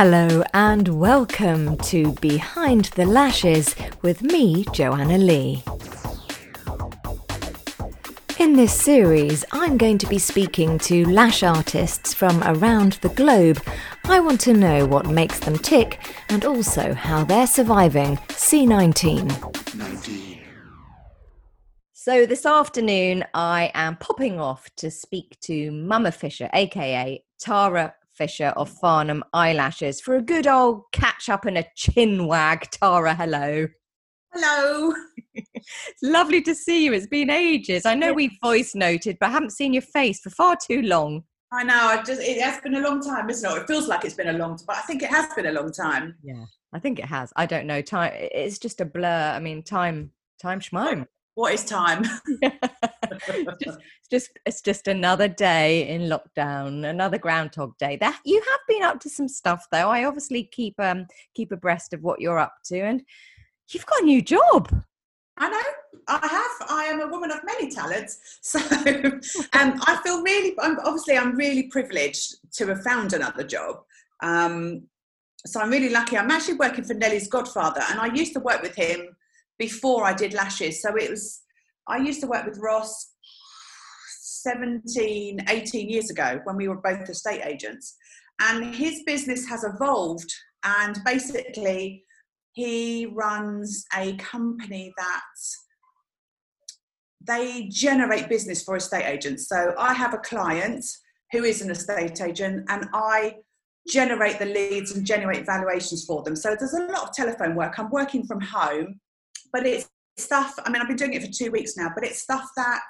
Hello and welcome to Behind the Lashes with me, Joanna Lee. In this series, I'm going to be speaking to lash artists from around the globe. I want to know what makes them tick and also how they're surviving C19. 19. So, this afternoon, I am popping off to speak to Mama Fisher, aka Tara Fisher of Farnham Eyelashes, for a good old catch up and a chin wag. Tara, hello. Hello. lovely to see you. It's been ages. I know we've voice noted, but I haven't seen your face for far too long. I know. I just it has been a long time, isn't it? It feels like it's been a long time, but I think it has been a long time. Yeah, I think it has. I don't know. Time. It's just a blur. I mean, time. Time schmime. What is time? it's, just, it's just it's just another day in lockdown, another Groundhog Day. That you have been up to some stuff though. I obviously keep um keep abreast of what you're up to, and you've got a new job. I know I have. I am a woman of many talents, so um, I feel really. I'm, obviously, I'm really privileged to have found another job. Um, so I'm really lucky. I'm actually working for Nellie's godfather, and I used to work with him before I did lashes. So it was. I used to work with Ross 17, 18 years ago when we were both estate agents, and his business has evolved. And basically, he runs a company that they generate business for estate agents. So I have a client who is an estate agent and I generate the leads and generate valuations for them. So there's a lot of telephone work. I'm working from home, but it's stuff, I mean, I've been doing it for two weeks now, but it's stuff that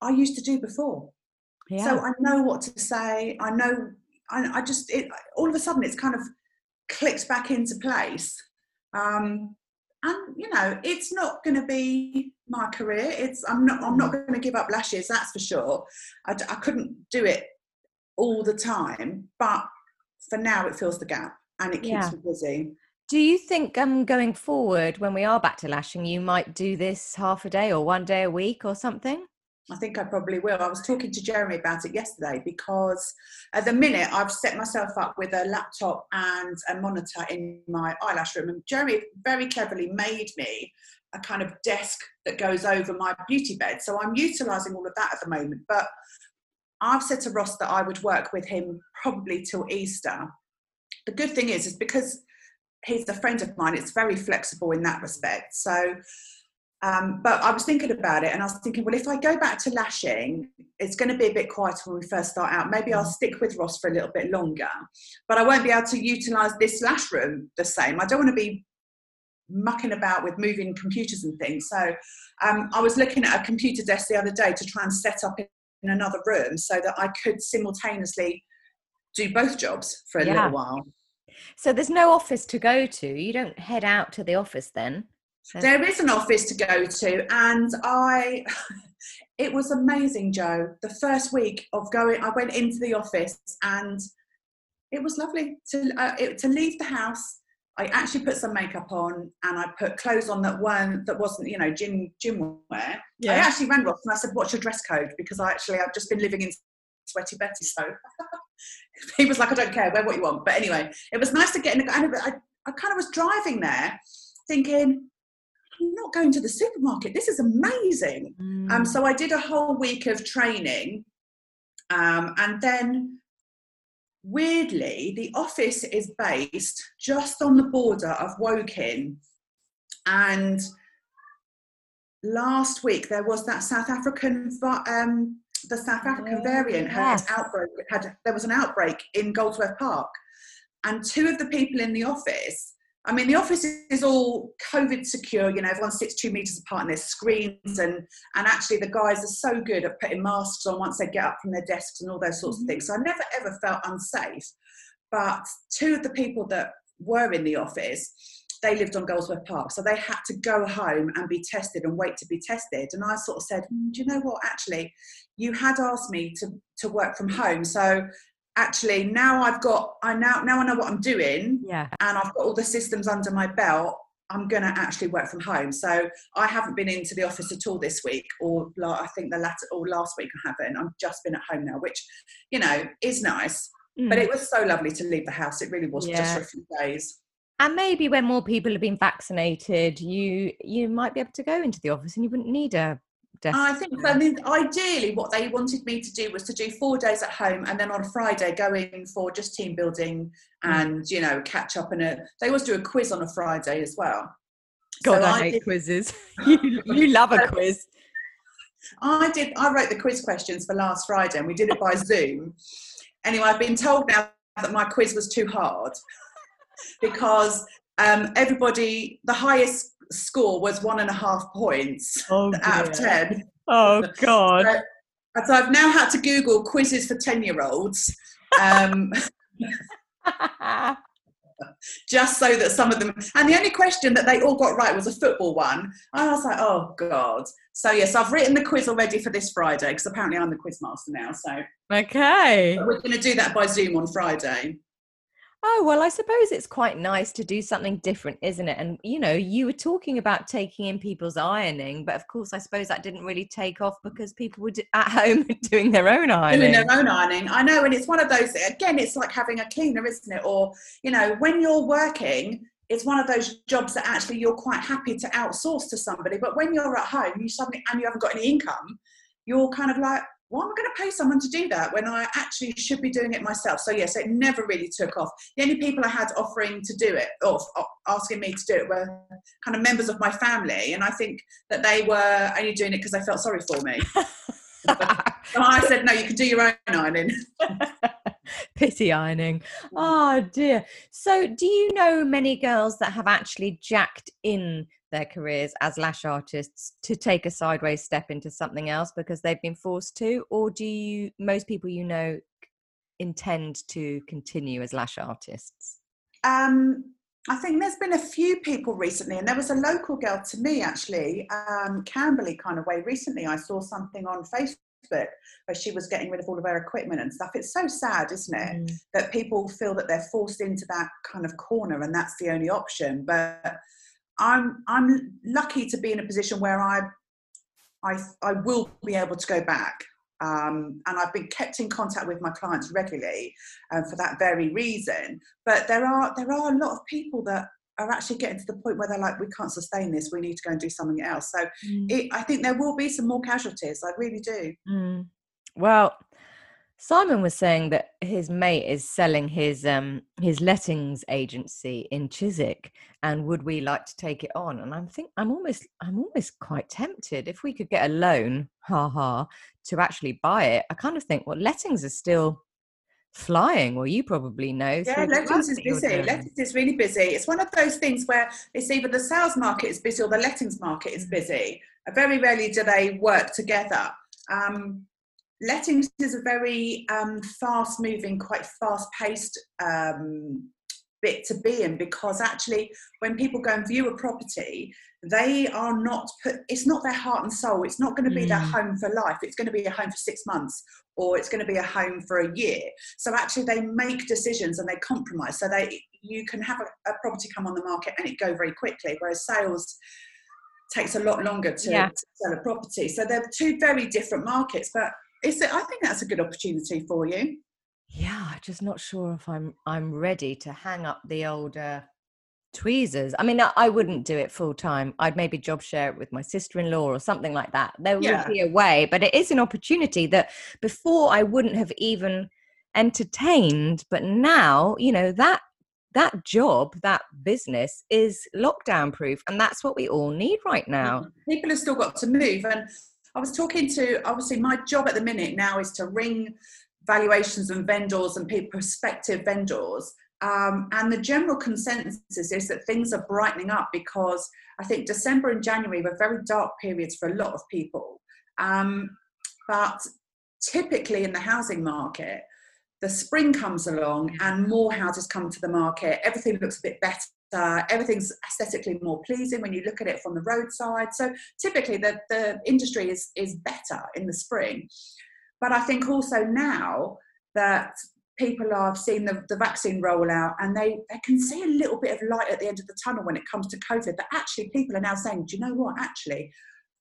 I used to do before. Yeah. So I know what to say. I know, I, I just, it, all of a sudden it's kind of clicks back into place. Um, and you know, it's not going to be my career. It's I'm not I'm not going to give up lashes. That's for sure. I, I couldn't do it all the time, but for now, it fills the gap and it keeps yeah. me busy. Do you think um, going forward, when we are back to lashing, you might do this half a day or one day a week or something? I think I probably will. I was talking to Jeremy about it yesterday because at the minute I've set myself up with a laptop and a monitor in my eyelash room. And Jeremy very cleverly made me a kind of desk that goes over my beauty bed. So I'm utilizing all of that at the moment. But I've said to Ross that I would work with him probably till Easter. The good thing is, is because he's a friend of mine, it's very flexible in that respect. So um, but I was thinking about it and I was thinking, well, if I go back to lashing, it's going to be a bit quieter when we first start out. Maybe I'll mm. stick with Ross for a little bit longer, but I won't be able to utilize this lash room the same. I don't want to be mucking about with moving computers and things. So um, I was looking at a computer desk the other day to try and set up in another room so that I could simultaneously do both jobs for a yeah. little while. So there's no office to go to. You don't head out to the office then. There is an office to go to, and I. It was amazing, Joe. The first week of going, I went into the office, and it was lovely to uh, it, to leave the house. I actually put some makeup on, and I put clothes on that weren't that wasn't you know gym gym wear. Yeah. I actually rang Ross and I said, "What's your dress code?" Because I actually I've just been living in sweaty Betty, so he was like, "I don't care, wear what you want." But anyway, it was nice to get in. the, And I, I kind of was driving there, thinking I'm not going to the supermarket. This is amazing. Mm. Um, so I did a whole week of training. Um, and then, weirdly, the office is based just on the border of Woking. And last week there was that South African, um, the South African variant had yes. outbreak. Had there was an outbreak in Goldsworth Park, and two of the people in the office I mean, the office is all COVID secure. You know, everyone sits two meters apart and there's screens, and and actually the guys are so good at putting masks on once they get up from their desks and all those sorts mm-hmm. of things. So I never ever felt unsafe. But two of the people that were in the office, they lived on Goldsworth Park, so they had to go home and be tested and wait to be tested. And I sort of said, mm, do you know what? Actually, you had asked me to to work from home, so actually now I've got I now now I know what I'm doing yeah and I've got all the systems under my belt I'm going to actually work from home so I haven't been into the office at all this week or I think the latter or last week I haven't I've just been at home now which you know is nice Mm. But it was so lovely to leave the house. It really was yeah. just for a few days. And maybe when more people have been vaccinated, you you might be able to go into the office and you wouldn't need a desk. I think I mean ideally what they wanted me to do was to do four days at home and then on a Friday go in for just team building mm. and you know catch up and a, they always do a quiz on a Friday as well. God, so I, I, hate did, quizzes. you, you love a quiz. I did. I wrote the quiz questions for last Friday, and we did it by Zoom. Anyway, I've been told now that my quiz was too hard because um, everybody, the highest score was one and a half points oh, out of ten. Oh God! so, so, I've now had to Google quizzes for ten-year-olds. Um, just so that some of them and the only question that they all got right was a football one i was like oh god so yes i've written the quiz already for this friday because apparently i'm the quiz master now so okay we're going to do that by zoom on friday Oh, well, I suppose it's quite nice to do something different, isn't it? And, you know, you were talking about taking in people's ironing, but of course, I suppose that didn't really take off because people were at home doing their own ironing. Doing their own ironing. I know. And it's one of those, again, it's like having a cleaner, isn't it? Or, you know, when you're working, it's one of those jobs that actually you're quite happy to outsource to somebody. But when you're at home, you suddenly, and you haven't got any income, you're kind of like, why am I going to pay someone to do that when I actually should be doing it myself? So yes, it never really took off. The only people I had offering to do it or, asking me to do it were kind of members of my family, and I think that they were only doing it because they felt sorry for me. so I said, no, you can do your own ironing. Pity ironing. Oh dear. So, do you know many girls that have actually jacked in their careers as lash artists to take a sideways step into something else because they've been forced to or do you most people you know intend to continue as lash artists um, I think there's been a few people recently, and there was a local girl to me actually, um, Camberley kind of way. Recently, I saw something on Facebook where she was getting rid of all of her equipment and stuff. It's so sad, isn't it, mm. that people feel that they're forced into that kind of corner and that's the only option. But I'm I'm lucky to be in a position where I I I will be able to go back. Um, and I've been kept in contact with my clients regularly um, for that very reason. But there are there are a lot of people that are actually getting to the point where they're like, we can't sustain this. We need to go and do something else. So mm. it, I think there will be some more casualties. I really do. Mm. Well, Simon was saying that his mate is selling his um his lettings agency in Chiswick, and would we like to take it on? And I'm think I'm almost I'm almost quite tempted if we could get a loan, ha ha, to actually buy it. I kind of think well, lettings are still flying. Well, you probably know. Yeah, lettings is busy. Lettings is really busy. It's one of those things where it's either the sales market is busy or the lettings market is mm. busy. Very rarely do they work together. Um, lettings is a very um, fast moving, quite fast paced um, bit to be in because actually, when people go and view a property, they are not put, it's not their heart and soul. It's not going to be mm. their home for life. It's going to be a home for six months or it's going to be a home for a year. So actually, they make decisions and they compromise. So they, you can have a, a property come on the market and it go very quickly, whereas sales takes a lot longer to, yeah. to sell a property. So they're two very different markets, but is it, I think that's a good opportunity for you. Yeah, just not sure if I'm I'm ready to hang up the old uh, tweezers. I mean, I, I wouldn't do it full time. I'd maybe job share it with my sister in law or something like that. There yeah. would be a way, but it is an opportunity that before I wouldn't have even entertained. But now, you know, that that job, that business is lockdown proof, and that's what we all need right now. People have still got to move, and I was talking to obviously my job at the minute now is to ring valuations and vendors and people, prospective vendors. Um, and the general consensus is that things are brightening up because I think December and January were very dark periods for a lot of people. Um, but typically in the housing market, the spring comes along and more houses come to the market. Everything looks a bit better uh, everything's aesthetically more pleasing when you look at it from the roadside. So typically the, the industry is, is better in the spring. But I think also now that people have seen the, the vaccine rollout and they, they can see a little bit of light at the end of the tunnel when it comes to COVID, that actually people are now saying, do you know what, actually,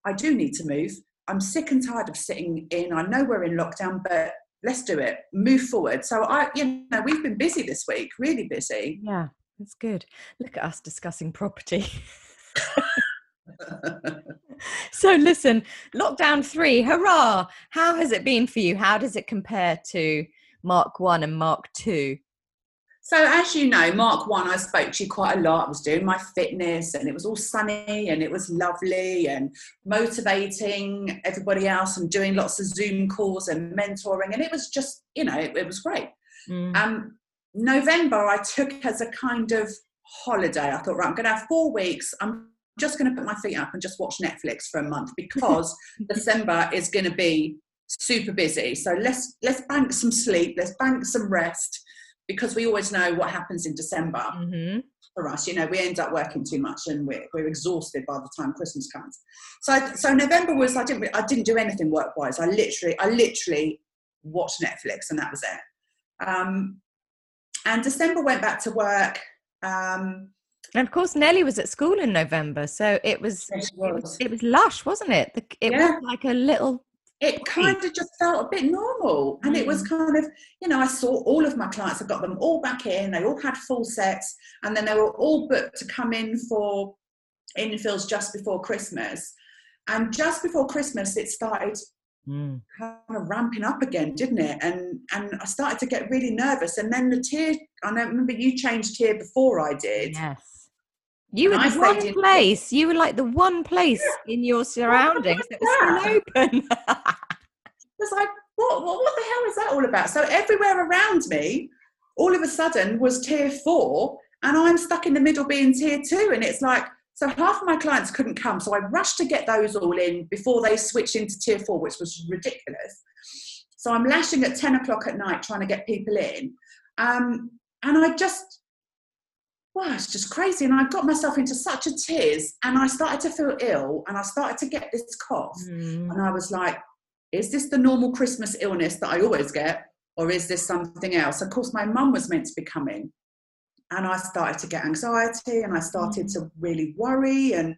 I do need to move. I'm sick and tired of sitting in. I know we're in lockdown, but let's do it, move forward. So I, you know, we've been busy this week, really busy. Yeah, that's good. Look at us discussing property. so listen, lockdown three, hurrah! How has it been for you? How does it compare to Mark one and Mark two? So, as you know, Mark One, I spoke to you quite a lot. I was doing my fitness and it was all sunny and it was lovely and motivating everybody else and doing lots of Zoom calls and mentoring. And it was just, you know, it, it was great. Mm. Um, November, I took as a kind of holiday. I thought, right, I'm going to have four weeks. I'm just going to put my feet up and just watch Netflix for a month because December is going to be super busy. So let's let's bank some sleep, let's bank some rest because we always know what happens in December mm-hmm. for us. You know, we end up working too much and we're, we're exhausted by the time Christmas comes. So, so November was I didn't I didn't do anything work wise. I literally I literally watched Netflix and that was it. Um, and December went back to work. Um, and of course, Nellie was at school in November, so it was. It, was it was lush, wasn't it? The, it yeah. was like a little it kind of just felt a bit normal. And it was mm. kind of, you know, I saw all of my clients, I got them all back in, they all had full sets, and then they were all booked to come in for infills just before Christmas. And just before Christmas, it started mm. kind of ramping up again, didn't it? And and I started to get really nervous. And then the tier, I remember you changed tier before I did. Yes. You were the one place. You were like the one place in your surroundings that was still open. was like, what, what, what the hell is that all about? So everywhere around me, all of a sudden was tier four, and I'm stuck in the middle being tier two. And it's like, so half of my clients couldn't come. So I rushed to get those all in before they switched into tier four, which was ridiculous. So I'm lashing at 10 o'clock at night trying to get people in. Um, and I just wow, it's just crazy. And I got myself into such a tears and I started to feel ill and I started to get this cough. Mm. And I was like, is this the normal Christmas illness that I always get? Or is this something else? Of course, my mum was meant to be coming. And I started to get anxiety and I started mm. to really worry. And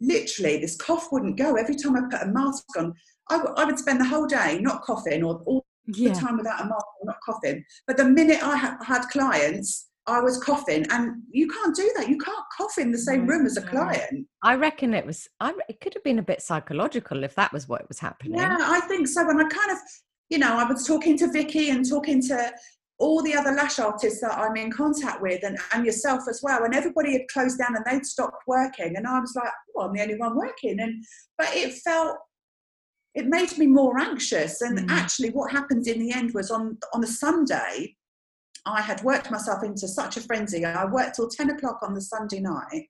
literally, this cough wouldn't go. Every time I put a mask on, I, w- I would spend the whole day not coughing or all yeah. the time without a mask or not coughing. But the minute I ha- had clients, I was coughing, and you can't do that. You can't cough in the same room as a client. I reckon it was. I it could have been a bit psychological if that was what was happening. Yeah, I think so. And I kind of, you know, I was talking to Vicky and talking to all the other lash artists that I'm in contact with, and, and yourself as well. And everybody had closed down and they'd stopped working, and I was like, "Well, I'm the only one working." And but it felt it made me more anxious. And mm. actually, what happened in the end was on on a Sunday I had worked myself into such a frenzy. I worked till 10 o'clock on the Sunday night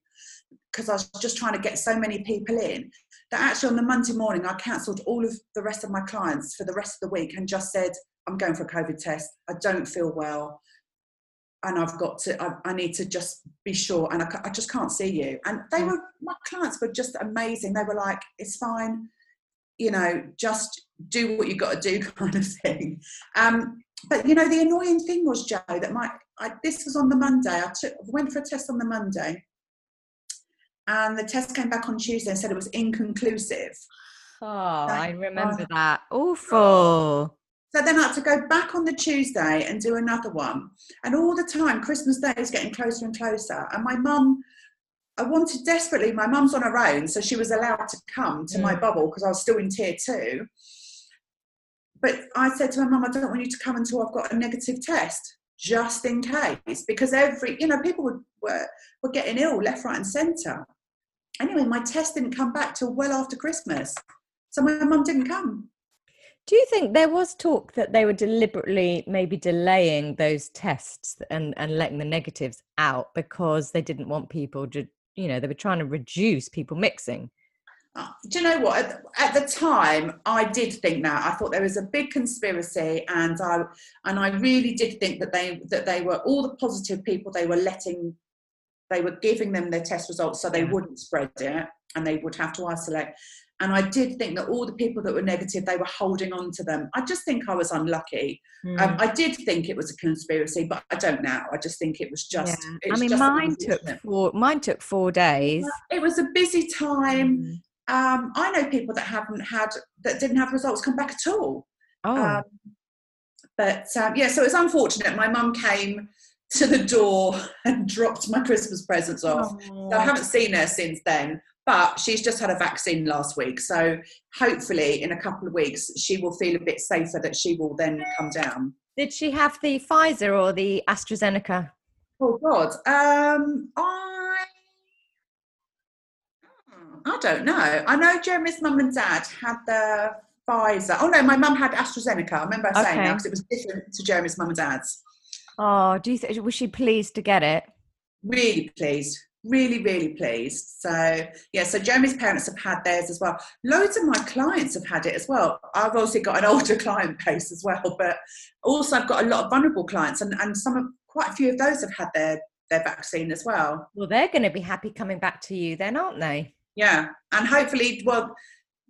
because I was just trying to get so many people in that actually on the Monday morning I cancelled all of the rest of my clients for the rest of the week and just said, I'm going for a COVID test. I don't feel well. And I've got to, I, I need to just be sure. And I, I, just can't see you. And they mm. were, my clients were just amazing. They were like, it's fine, you know, just do what you got to do kind of thing. Um, but you know, the annoying thing was, Joe, that my I, this was on the Monday. I took went for a test on the Monday, and the test came back on Tuesday and said it was inconclusive. Oh, I remember that. Awful. So then I had to go back on the Tuesday and do another one. And all the time, Christmas Day is getting closer and closer. And my mum, I wanted desperately, my mum's on her own, so she was allowed to come to mm. my bubble because I was still in tier two but I said to my mum, I don't want you to come until I've got a negative test, just in case, because every, you know, people were, were, were getting ill left, right, and centre. Anyway, my test didn't come back till well after Christmas. So my mum didn't come. Do you think there was talk that they were deliberately maybe delaying those tests and, and letting the negatives out because they didn't want people to, you know, they were trying to reduce people mixing? Uh, do you know what? At, at, the time, I did think that. I thought there was a big conspiracy, and I and I really did think that they that they were all the positive people. They were letting, they were giving them their test results so they wouldn't spread it, and they would have to isolate. And I did think that all the people that were negative, they were holding on to them. I just think I was unlucky. Mm. Um, I did think it was a conspiracy, but I don't now. I just think it was just. Yeah. I mean, mine took four. Mine took four days. It was a busy time. Mm um, I know people that haven't had that didn't have results come back at all. Oh. Um, but um, yeah, so it's unfortunate. My mum came to the door and dropped my Christmas presents off. So I haven't seen her since then. But she's just had a vaccine last week. So hopefully, in a couple of weeks, she will feel a bit safer that she will then come down. Did she have the Pfizer or the AstraZeneca? Oh, God. Um, I. I don't know. I know Jeremy's mum and dad had the Pfizer. Oh no, my mum had AstraZeneca. I remember saying Okay. that because it was different to Jeremy's mum and dad's. Oh, do you think was she pleased to get it? Really pleased. Really, really pleased. So yeah, so Jeremy's parents have had theirs as well. Loads of my clients have had it as well. I've also got an older client base as well, but also I've got a lot of vulnerable clients and, and some of quite a few of those have had their their vaccine as well. Well, they're going to be happy coming back to you then, aren't they? Yeah. And hopefully well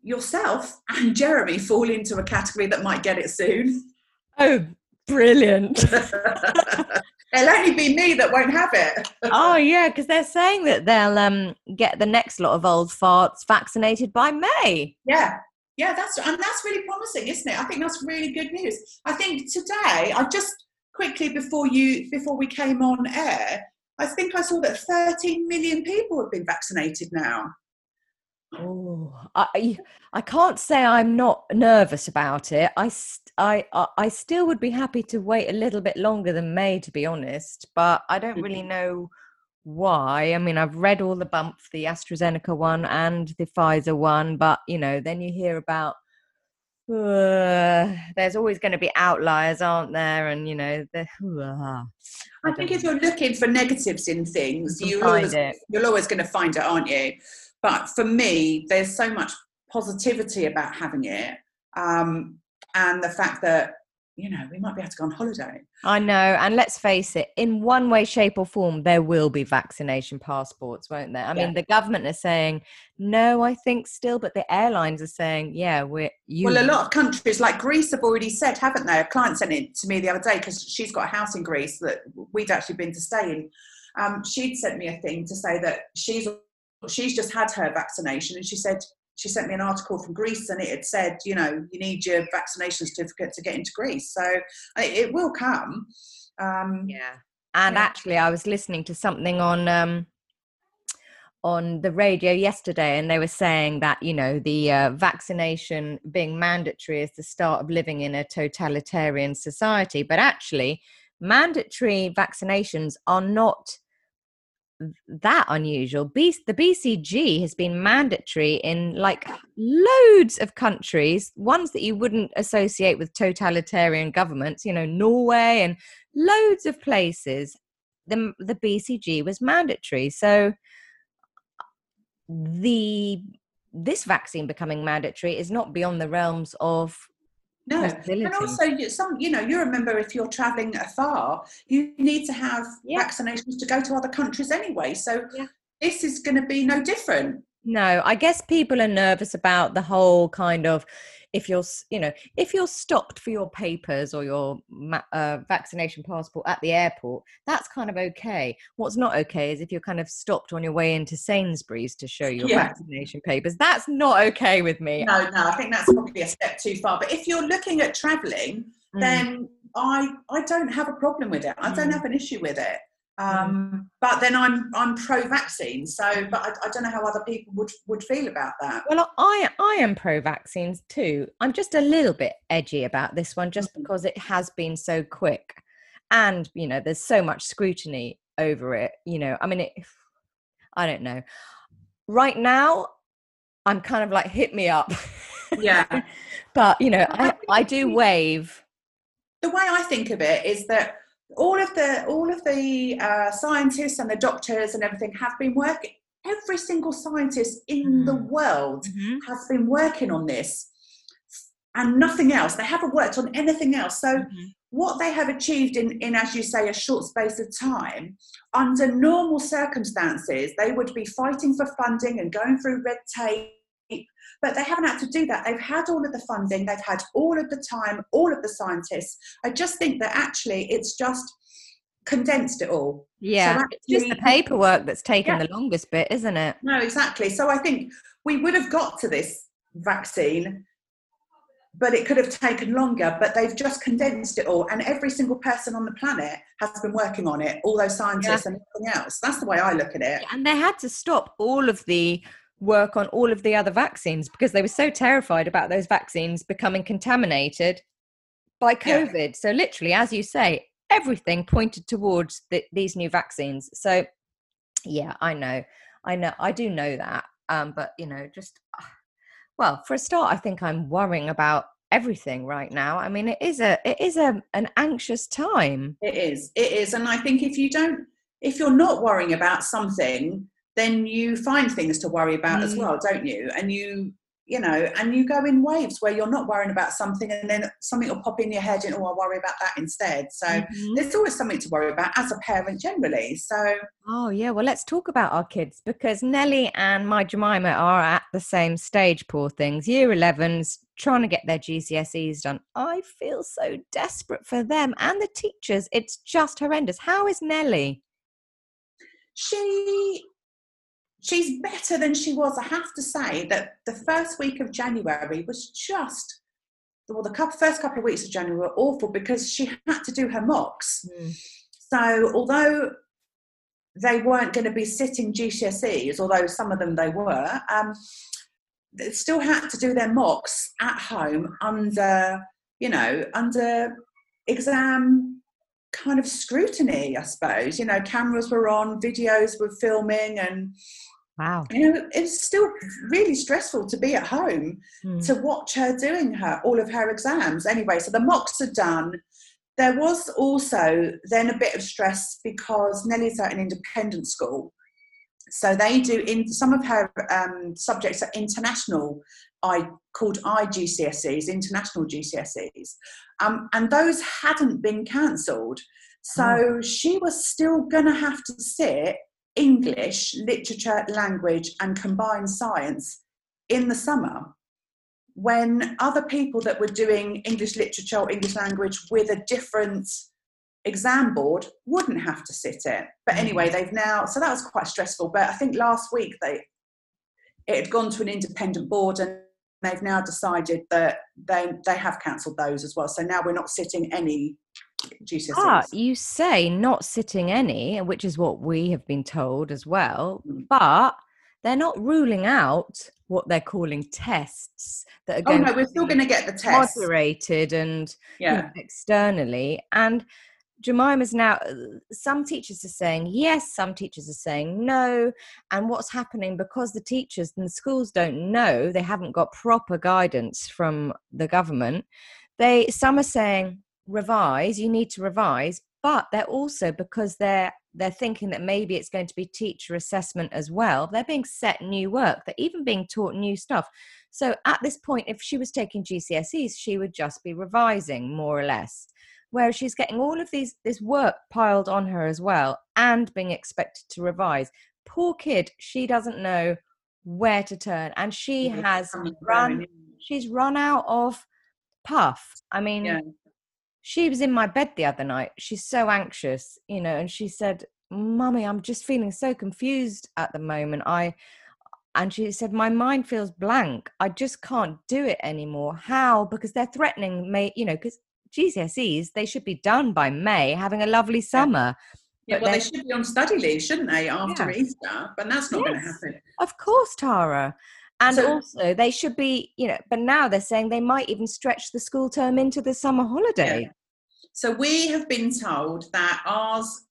yourself and Jeremy fall into a category that might get it soon. Oh, brilliant. It'll only be me that won't have it. oh yeah, because they're saying that they'll um get the next lot of old farts vaccinated by May. Yeah, yeah, that's and that's really promising, isn't it? I think that's really good news. I think today, I just quickly before you before we came on air, I think I saw that 13 million people have been vaccinated now. Oh, I I can't say I'm not nervous about it. I I I I still would be happy to wait a little bit longer than May, to be honest. But I don't really know why. I mean, I've read all the bump the AstraZeneca one and the Pfizer one, but you know, then you hear about. Uh, there's always going to be outliers, aren't there? And you know, the, uh, I think if you're looking for negatives in things, you always, you're always going to find it, aren't you? But for me, there's so much positivity about having it, um, and the fact that you know we might be able to go on holiday. I know, and let's face it, in one way, shape, or form, there will be vaccination passports, won't there? I Yeah. mean, the government is saying no, I think still, but the airlines are saying, yeah, we're you. Well, a lot of countries like Greece have already said, haven't they? A client sent it to me the other day because she's got a house in Greece that we'd actually been to stay in. Um, she'd sent me a thing to say that she's she's just had her vaccination, and she said she sent me an article from Greece, and it had said, you know, you need your vaccination certificate to get into Greece. So it will come. Um, Yeah. And Yeah. actually, I was listening to something on um, on the radio yesterday, and they were saying that you know the uh, vaccination being mandatory is the start of living in a totalitarian society. But actually, mandatory vaccinations are not that unusual. B- the BCG has been mandatory in like loads of countries, ones that you wouldn't associate with totalitarian governments, you know, Norway and loads of places. The, the BCG was mandatory. So the this vaccine becoming mandatory is not beyond the realms of No, and also you- some, you know, you remember if you're traveling afar, you need to have Yeah. vaccinations to go to other countries anyway. So Yeah. this is going to be no different. No, I guess people are nervous about the whole kind of if you're, you know, if you're stopped for your papers or your uh, vaccination passport at the airport, that's kind of okay. What's not okay is if you're kind of stopped on your way into Sainsbury's to show your Yeah. vaccination papers. That's not okay with me. No, no, I think that's probably a step too far. But if you're looking at traveling, Mm. then I I don't have a problem with it. I don't Mm. have an issue with it. Um, But then I'm I'm pro-vaccine, so but I, I don't know how other people would would feel about that. Well, I I am pro vaccines too. I'm just a little bit edgy about this one, just Mhm. because it has been so quick, and you know, there's so much scrutiny over it. You know, I mean, it, I don't know. Right now, I'm kind of like hit me up. Yeah. but you know, I I do wave. the way I think of it is that all of the all of the uh, scientists and the doctors and everything have been working. Every single scientist in the Mhm. world has been working on this, and nothing else. They haven't worked on anything else. So Mhm. what they have achieved in, in as you say, a short space of time, under normal circumstances, they would be fighting for funding and going through red tape. But they haven't had to do that. They've had all of the funding, they've had all of the time, all of the scientists. I just think that actually it's just condensed it all. Yeah, it's just the paperwork that's taken Yeah. the longest bit, isn't it? No, exactly. So I think we would have got to this vaccine but it could have taken longer. But they've just condensed it all, and every single person on the planet has been working on it. All those scientists yeah. and everything else. That's the way I look at it. And they had to stop all of the work on all of the other vaccines because they were so terrified about those vaccines becoming contaminated by COVID. Yeah. So, literally, as you say, everything pointed towards the, these new vaccines. So, yeah, I know, I know, I do know that. Um, but you know, just well, for a start, I think I'm worrying about everything right now. I mean, it is a it is a an anxious time. It is, it is, and I think if you don't, if you're not worrying about something, then you find things to worry about mm. as well, don't you? And you you know, and you go in waves where you're not worrying about something and then something will pop in your head and, oh, I'll worry about that instead. So mm-hmm. there's always something to worry about as a parent generally. So. Oh, yeah. Well, let's talk about our kids because Nellie and my Jemima are at the same stage, poor things. Year 11s, trying to get their GCSEs done. I feel so desperate for them and the teachers. It's just horrendous. How is Nellie? She she's better than she was. I have to say that the first week of January was just, well, the couple, first couple of weeks of January were awful because she had to do her mocks. Mm. So although they weren't going to be sitting GCSEs, although some of them they were, um, they still had to do their mocks at home under, you know, under exam kind of scrutiny, I suppose. You know, cameras were on, videos were filming, and Wow. You know, it's still really stressful to be at home mm. to watch her doing her all of her exams. Anyway, so the mocks are done. There was also then a bit of stress because Nellie's at an independent school. So they do in some of her um, subjects are international, I called IGCSEs, international GCSEs, um, and those hadn't been cancelled. So oh. she was still going to have to sit English, literature, language, and combined science in the summer when other people that were doing English literature or English language with a different exam board wouldn't have to sit it. But mm-hmm. anyway, they've now, so that was quite stressful. But I think last week they, it had gone to an independent board and they've now decided that they, they have cancelled those as well. So now we're not sitting any GCSEs. Ah, you say not sitting any, which is what we have been told as well, mm. but they're not ruling out what they're calling tests that are going oh no we're still going to get the tests moderated and yeah. You know, externally and Jemima's now, some teachers are saying yes, some teachers are saying no. And what's happening because the teachers and the schools don't know, they haven't got proper guidance from the government. They some are saying revise you need to revise but they're also because they're they're thinking that maybe it's going to be teacher assessment as well they're being set new work they're even being taught new stuff so at this point if she was taking gcse's she would just be revising more or less whereas she's getting all of these this work piled on her as well and being expected to revise poor kid she doesn't know where to turn and she has run she's run out of puff i mean yeah she was in my bed the other night. She's so anxious, you know, and she said, Mummy, I'm just feeling so confused at the moment. I and she said, My mind feels blank. I just can't do it anymore. How? Because they're threatening May, you know, because GCSEs, they should be done by May, having a lovely summer. Yeah, well, they should be on study leave, shouldn't they, after yeah. Easter? But that's not yes, going to happen. Of course, Tara. And so, also, they should be, you know, but now they're saying they might even stretch the school term into the summer holiday. Yeah. So we have been told that ours,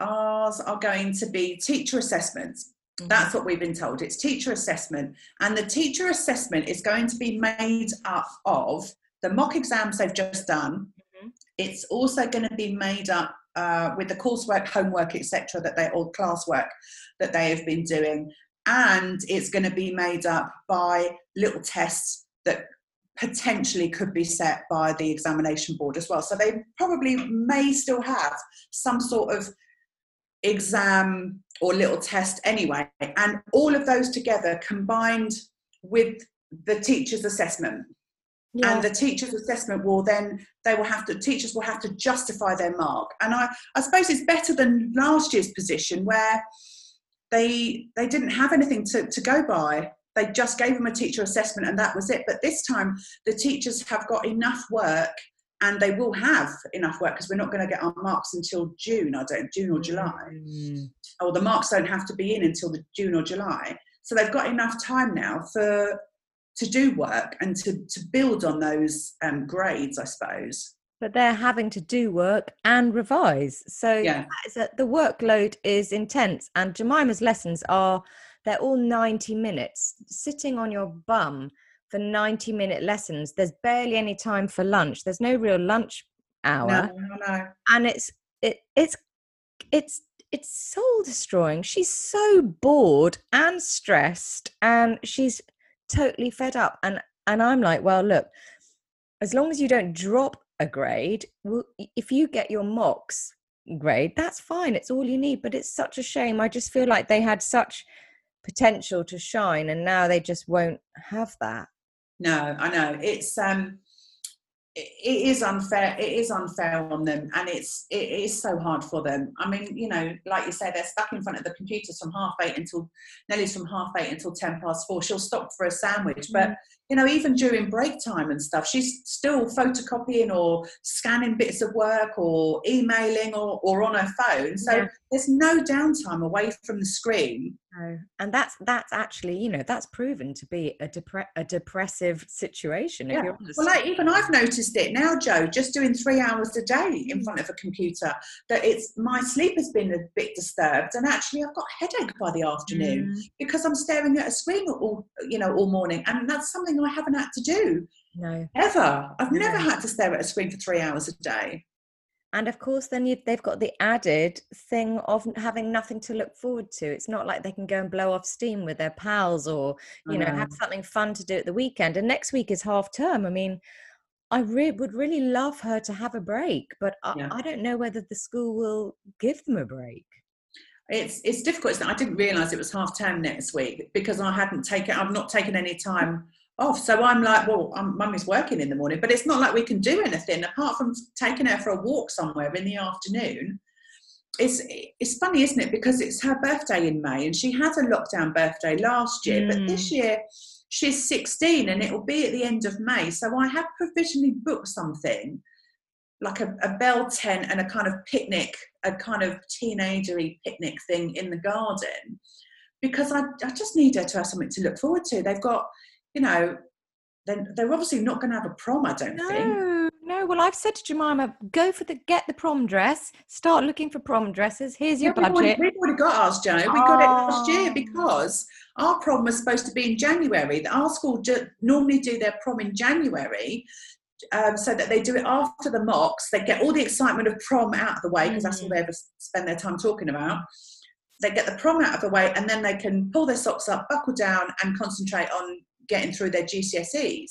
ours are going to be teacher assessments. Mm-hmm. That's what we've been told. It's teacher assessment. And the teacher assessment is going to be made up of the mock exams they've just done. Mm-hmm. It's also going to be made up uh, with the coursework, homework, etc., that they or classwork that they have been doing, and it's going to be made up by little tests that potentially could be set by the examination board as well. So they probably may still have some sort of exam or little test anyway. And all of those together combined with the teacher's assessment. Yeah. And the teacher's assessment will then they will have to teachers will have to justify their mark. And I, I suppose it's better than last year's position where they they didn't have anything to, to go by they just gave them a teacher assessment and that was it. But this time, the teachers have got enough work and they will have enough work because we're not going to get our marks until June, I don't, June or July. Mm. Or the marks don't have to be in until the June or July. So they've got enough time now for to do work and to, to build on those um, grades, I suppose. But they're having to do work and revise. So yeah. the workload is intense. And Jemima's lessons are, they're all 90 minutes. Sitting on your bum for 90 minute lessons, there's barely any time for lunch. There's no real lunch hour. No, no, no. And it's, it, it's, it's it's soul destroying. She's so bored and stressed and she's totally fed up. And and I'm like, well, look, as long as you don't drop a grade, well, if you get your mocks grade, that's fine. It's all you need. But it's such a shame. I just feel like they had such potential to shine and now they just won't have that. No, I know. It's um it is unfair it is unfair on them and it's it is so hard for them i mean you know like you say they're stuck in front of the computers from half eight until Nellie's from half eight until 10 past four she'll stop for a sandwich but mm. you know even during break time and stuff she's still photocopying or scanning bits of work or emailing or, or on her phone so yeah. there's no downtime away from the screen no. And that's that's actually, you know, that's proven to be a depre- a depressive situation. Yeah. well, like even I've noticed it now, Joe, just doing three hours a day in front of a computer, that it's my sleep has been a bit disturbed, and actually I've got a headache by the afternoon mm. because I'm staring at a screen all you know all morning, and that's something I haven't had to do. No, ever. I've no. never had to stare at a screen for three hours a day and of course then you, they've got the added thing of having nothing to look forward to it's not like they can go and blow off steam with their pals or you know, know have something fun to do at the weekend and next week is half term i mean i re- would really love her to have a break but I, yeah. I don't know whether the school will give them a break it's it's difficult i didn't realize it was half term next week because i hadn't taken i've not taken any time off. So I'm like, well, I'm, mummy's working in the morning, but it's not like we can do anything apart from taking her for a walk somewhere in the afternoon. It's it's funny, isn't it? Because it's her birthday in May, and she had a lockdown birthday last year, mm. but this mm. year she's 16, and it will be at the end of May. So I have provisionally booked something like a, a bell tent and a kind of picnic, a kind of teenagery picnic thing in the garden, because I I just need her to have something to look forward to. They've got you know, then they're obviously not going to have a prom, I don't no, think. No, no. well, I've said to Jemima, go for the get the prom dress, start looking for prom dresses. Here's your yeah, budget. We've already, got ours, Joe. We got it last year oh. because our prom was supposed to be in January. Our school normally do their prom in January. Um, so that they do it after the mocks, they get all the excitement of prom out of the way because mm. that's all they ever spend their time talking about they get the prom out of the way and then they can pull their socks up, buckle down, and concentrate on getting through their GCSEs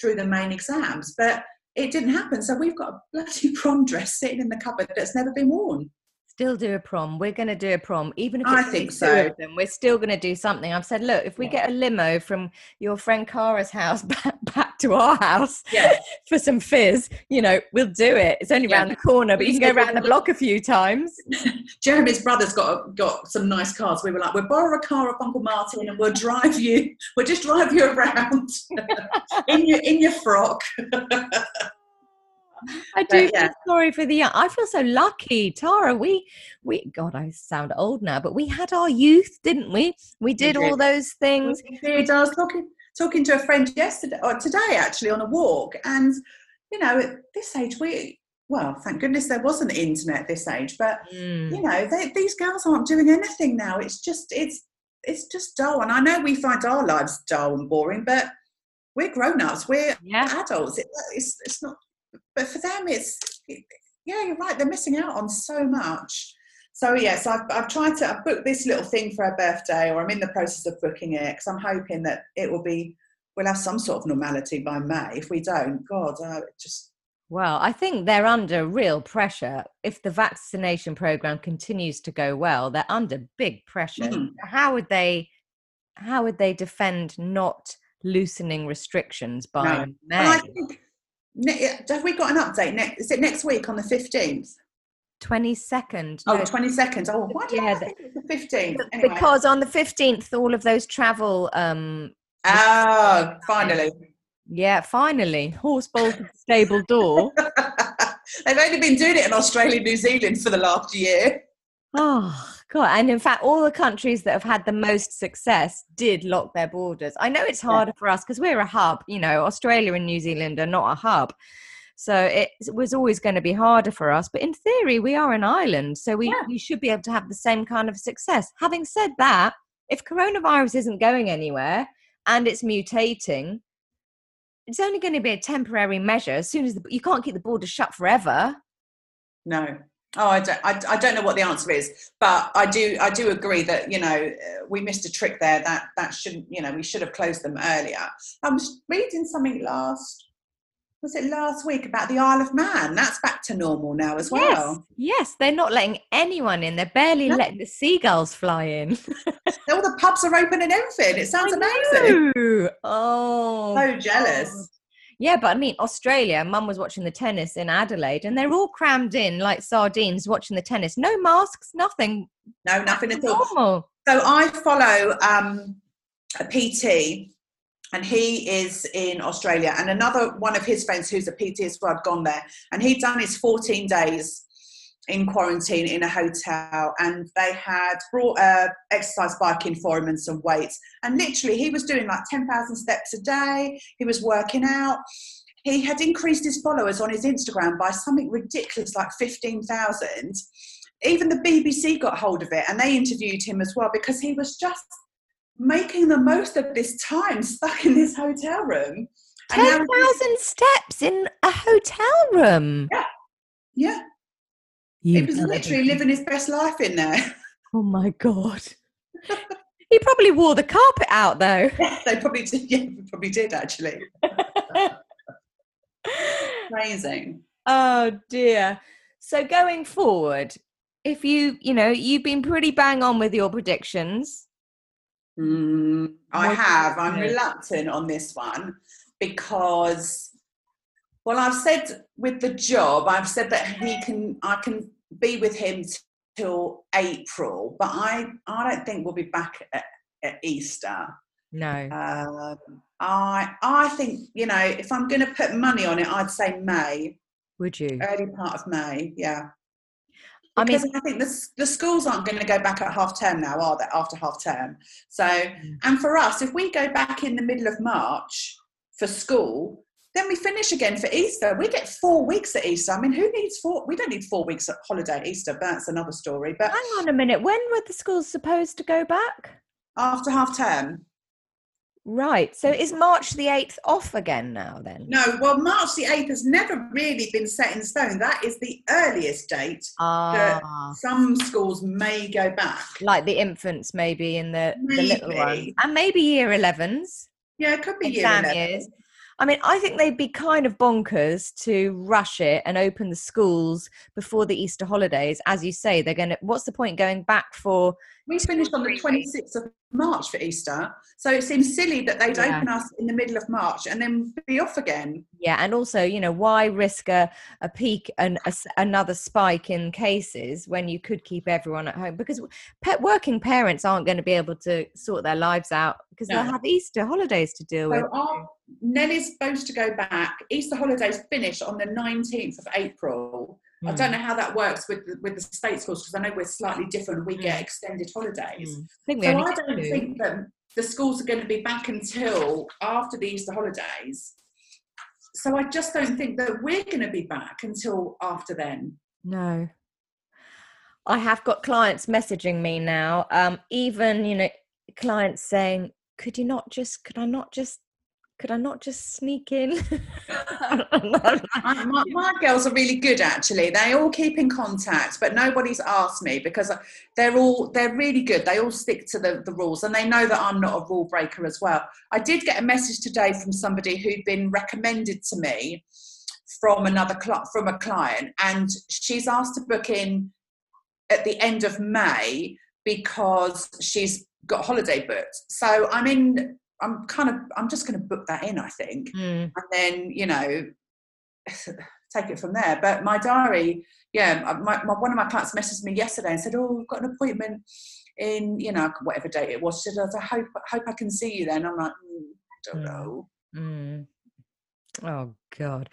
through the main exams. But it didn't happen. So we've got a bloody prom dress sitting in the cupboard that's never been worn. Still do a prom. We're going to do a prom, even if I think so. Them, we're still going to do something. I've said, look, if we yeah. get a limo from your friend Cara's house back, back to our house yeah. for some fizz, you know, we'll do it. It's only yeah. around the corner, but you can go around the block a few times. Jeremy's brother's got got some nice cars. We were like, we'll borrow a car of Uncle Martin and we'll drive you. We'll just drive you around in your in your frock. I do yeah. feel sorry for the young. I feel so lucky, Tara. We, we, God, I sound old now, but we had our youth, didn't we? We did, we did. all those things. We did. I was talking talking to a friend yesterday or today actually on a walk, and you know, at this age, we well, thank goodness there wasn't the internet at this age, but mm. you know, they, these girls aren't doing anything now. It's just it's it's just dull, and I know we find our lives dull and boring, but we're grown ups, we're yeah. adults. It, it's it's not but for them, it's yeah, you're right. They're missing out on so much. So yes, I've, I've tried to. I've booked this little thing for her birthday, or I'm in the process of booking it because I'm hoping that it will be. We'll have some sort of normality by May. If we don't, God, uh, just well, I think they're under real pressure. If the vaccination program continues to go well, they're under big pressure. Mm. How would they how would they defend not loosening restrictions by no. May? Have we got an update? Next, is it next week on the 15th? 22nd. Oh, no. 22nd. Oh, why did yeah, I think the 15th? Anyway. Because on the 15th, all of those travel. um Oh, finally. Yeah, finally. Horse bolted stable door. They've only been doing it in Australia, New Zealand for the last year. Oh, God. And in fact, all the countries that have had the most success did lock their borders. I know it's harder yeah. for us because we're a hub. You know, Australia and New Zealand are not a hub. So it was always going to be harder for us. But in theory, we are an island. So we, yeah. we should be able to have the same kind of success. Having said that, if coronavirus isn't going anywhere and it's mutating, it's only going to be a temporary measure. As soon as the, you can't keep the borders shut forever. No. Oh, I don't, I, I don't know what the answer is, but I do, I do agree that you know uh, we missed a trick there. That that shouldn't, you know, we should have closed them earlier. I was reading something last was it last week about the Isle of Man? That's back to normal now as well. Yes, yes they're not letting anyone in. They're barely no. letting the seagulls fly in. All the pubs are open and everything. It sounds amazing. Oh, so jealous. Yeah, but I mean, Australia, mum was watching the tennis in Adelaide and they're all crammed in like sardines watching the tennis. No masks, nothing. No, nothing at all. Normal. So I follow um, a PT and he is in Australia. And another one of his friends who's a PT as well had gone there, and he'd done his 14 days in quarantine in a hotel, and they had brought a exercise bike in for him and some weights, and literally he was doing like 10,000 steps a day. He was working out. He had increased his followers on his Instagram by something ridiculous, like 15,000. Even the BBC got hold of it and they interviewed him as well because he was just making the most of this time stuck in this hotel room. 10,000 steps in a hotel room. Yeah. Yeah. You it was literally living his best life in there. Oh my God. he probably wore the carpet out though. They probably did. Yeah, probably did actually. Amazing. Oh dear. So going forward, if you, you know, you've been pretty bang on with your predictions Mm, I have. I'm reluctant on this one because, well, I've said with the job, I've said that he can, I can be with him till April, but I, I don't think we'll be back at, at Easter. No. Um, I, I think you know, if I'm going to put money on it, I'd say May. Would you? Early part of May, yeah. Because I mean, I think the, the schools aren't going to go back at half term now, are they? After half term, so mm. and for us, if we go back in the middle of March for school, then we finish again for Easter. We get four weeks at Easter. I mean, who needs four? We don't need four weeks at holiday at Easter, but that's another story. But hang on a minute. When were the schools supposed to go back? After half term. Right. So is March the 8th off again now then? No, well, March the 8th has never really been set in stone. That is the earliest date ah. that some schools may go back. Like the infants, maybe, in the, the little ones. And maybe year 11s. Yeah, it could be exam year 11. years. I mean, I think they'd be kind of bonkers to rush it and open the schools before the Easter holidays. As you say, they're going to, what's the point going back for? We finished on the 26th of March for Easter. So it seems silly that they'd yeah. open us in the middle of March and then be off again. Yeah. And also, you know, why risk a, a peak and a, another spike in cases when you could keep everyone at home? Because pet working parents aren't going to be able to sort their lives out because no. they'll have Easter holidays to deal so with. Our, Nelly's supposed to go back. Easter holidays finish on the 19th of April. Mm. I don't hmm. know how that works with the, with the state schools because I know we're slightly different. We mm. get extended holidays. Mm. I so I don't do. think that the schools are going to be back until after the Easter holidays. So I just don't think that we're going to be back until after then. No. I have got clients messaging me now. Um, even you know, clients saying, "Could you not just? Could I not just could I not just sneak in? my, my, girls are really good actually. They all keep in contact, but nobody's asked me because they're all they're really good. They all stick to the, the rules and they know that I'm not a rule breaker as well. I did get a message today from somebody who'd been recommended to me from another cl- from a client, and she's asked to book in at the end of May because she's got holiday booked. So I'm in I'm kind of I'm just going to book that in. I think, mm. and then you know, take it from there. But my diary, yeah, my, my, one of my clients messaged me yesterday and said, "Oh, we've got an appointment in, you know, whatever date it was." She said, "I hope hope I can see you then." I'm like, mm, don't mm. know. Mm. Oh God,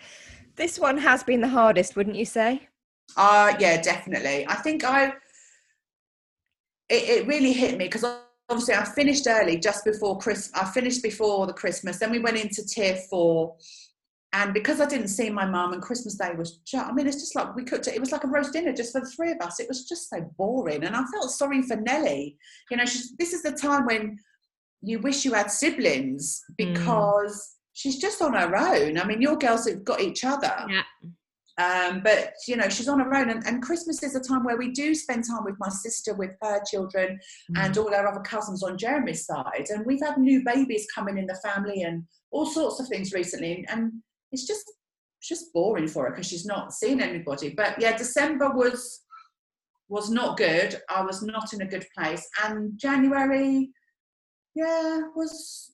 this one has been the hardest, wouldn't you say? Uh yeah, definitely. I think I. It, it really hit me because obviously I finished early just before Chris. I finished before the Christmas. Then we went into tier four, and because I didn't see my mum and Christmas Day was, just, I mean, it's just like we cooked it. It was like a roast dinner just for the three of us. It was just so boring, and I felt sorry for Nellie. You know, she's, this is the time when you wish you had siblings mm. because mm. she's just on her own. I mean, your girls have got each other. Yeah. Um, but you know she's on her own and, and, christmas is a time where we do spend time with my sister with her children mm. and all our other cousins on jeremy's side. And we've had new babies coming in the family and all sorts of things recently and it's just it's just boring for her because she's not seen anybody. But yeah december was was not good. I was not in a good place. And january yeah was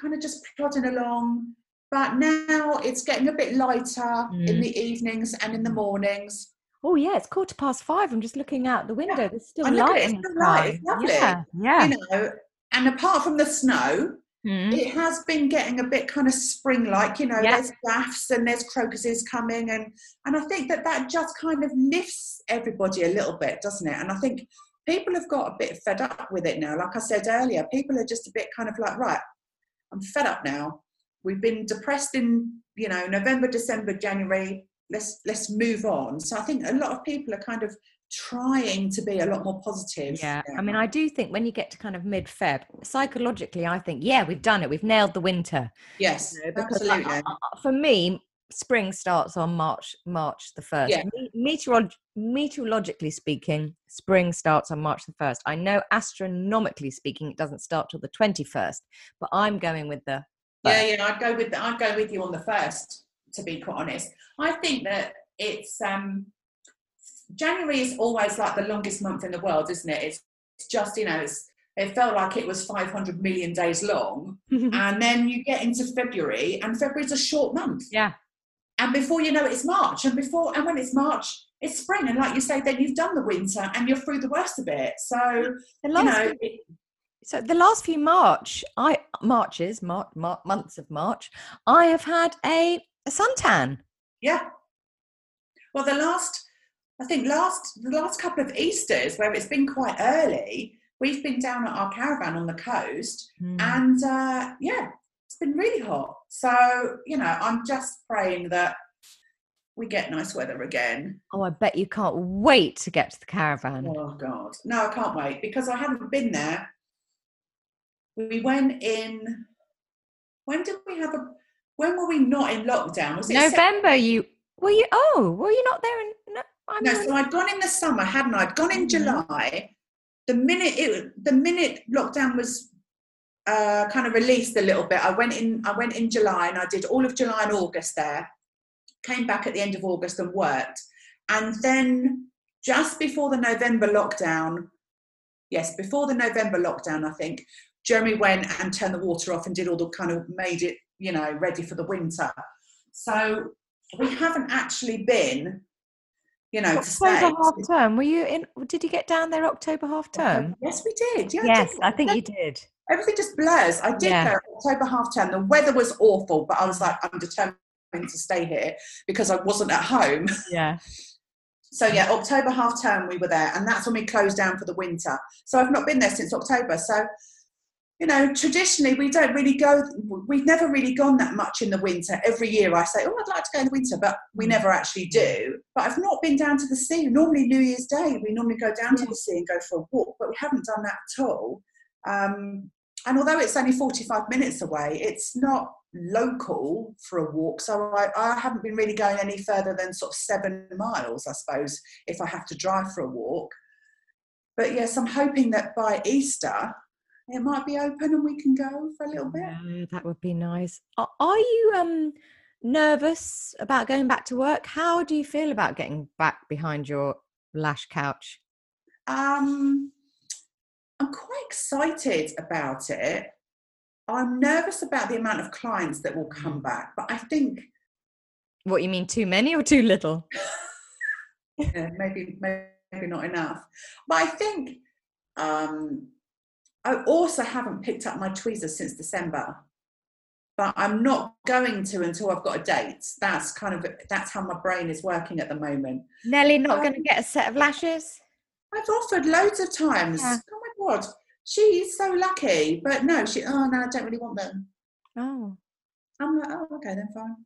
kind of just plodding along but now it's getting a bit lighter mm. in the evenings and in the mornings. Oh yeah, it's quarter past five. I'm just looking out the window. Yeah. There's still light in the sky. It's lovely. Yeah, yeah. You know, and apart from the snow, mm. it has been getting a bit kind of spring-like. You know, yeah. there's daffs and there's crocuses coming, and and I think that that just kind of lifts everybody a little bit, doesn't it? And I think people have got a bit fed up with it now. Like I said earlier, people are just a bit kind of like, right, I'm fed up now. We've been depressed in, you know, November, December, January. Let's let's move on. So I think a lot of people are kind of trying to be a lot more positive. Yeah. I mean, I do think when you get to kind of mid Feb, psychologically, I think, yeah, we've done it. We've nailed the winter. Yes, you know, absolutely. For me, spring starts on March March the first. Yeah. Meteorolog- meteorologically speaking, spring starts on March the first. I know astronomically speaking, it doesn't start till the twenty first, but I'm going with the yeah, yeah, I'd go with the, I'd go with you on the first. To be quite honest, I think that it's um, January is always like the longest month in the world, isn't it? It's, it's just you know it's it felt like it was 500 million days long, and then you get into February, and February's a short month. Yeah. And before you know it, it's March, and before and when it's March, it's spring, and like you say, then you've done the winter, and you're through the worst of it. So you know. It, so the last few March, I marches, March, March, months of March, I have had a, a suntan. Yeah. Well, the last, I think last the last couple of Easter's where it's been quite early, we've been down at our caravan on the coast, mm. and uh, yeah, it's been really hot. So you know, I'm just praying that we get nice weather again. Oh, I bet you can't wait to get to the caravan. Oh God, no, I can't wait because I haven't been there we went in when did we have a when were we not in lockdown? Was it november you were you oh were you not there in no, no so i'd gone in the summer hadn't i? I'd gone in mm-hmm. july. The minute it the minute lockdown was uh, kind of released a little bit i went in i went in july and i did all of july and august there. Came back at the end of august and worked. And then just before the november lockdown yes before the november lockdown i think Jeremy went and turned the water off and did all the kind of made it, you know, ready for the winter. So we haven't actually been, you know, October half term. Were you in? Did you get down there October half term? Yes, we did. Yeah, yes, I, I think you did. Everything just blurs. I did yeah. go October half term. The weather was awful, but I was like, I'm determined to stay here because I wasn't at home. Yeah. so yeah, October half term we were there, and that's when we closed down for the winter. So I've not been there since October. So you know, traditionally we don't really go, we've never really gone that much in the winter. Every year I say, oh, I'd like to go in the winter, but we mm. never actually do. But I've not been down to the sea. Normally, New Year's Day, we normally go down to the sea and go for a walk, but we haven't done that at all. Um, and although it's only 45 minutes away, it's not local for a walk. So I, I haven't been really going any further than sort of seven miles, I suppose, if I have to drive for a walk. But yes, I'm hoping that by Easter, it might be open and we can go for a little bit. That would be nice. Are, are you um nervous about going back to work? How do you feel about getting back behind your lash couch? Um, I'm quite excited about it. I'm nervous about the amount of clients that will come mm. back, but I think What you mean, too many or too little? yeah, maybe maybe not enough. But I think um, I also haven't picked up my tweezers since December. But I'm not going to until I've got a date. That's kind of that's how my brain is working at the moment. Nellie not um, going to get a set of lashes. I've offered loads of times. Yeah. Oh my god, she's so lucky. But no, she. Oh no, I don't really want them. Oh. I'm like, oh, okay, then fine.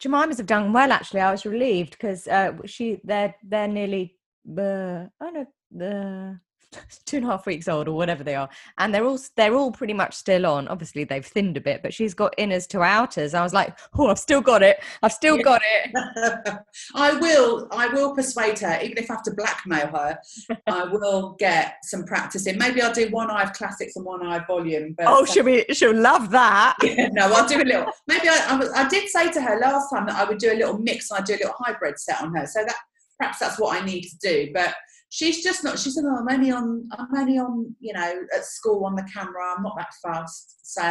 Jemima's have done well actually. I was relieved because uh, she they're they're nearly uh, oh no the two and a half weeks old or whatever they are and they're all they're all pretty much still on. Obviously they've thinned a bit but she's got inners to outers. I was like oh i've still got it. I've still got it. I will i will persuade her even if i have to blackmail her i will get some practice in. Maybe i'll do one eye of classics and one eye of volume but oh she'll be she'll love that. Yeah, no i'll do a little maybe I, I, I did say to her last time that i would do a little mix and i'd do a little hybrid set on her so that perhaps that's what i need to do but she's just not she said oh, i'm only on i'm only on you know at school on the camera. I'm not that fast. So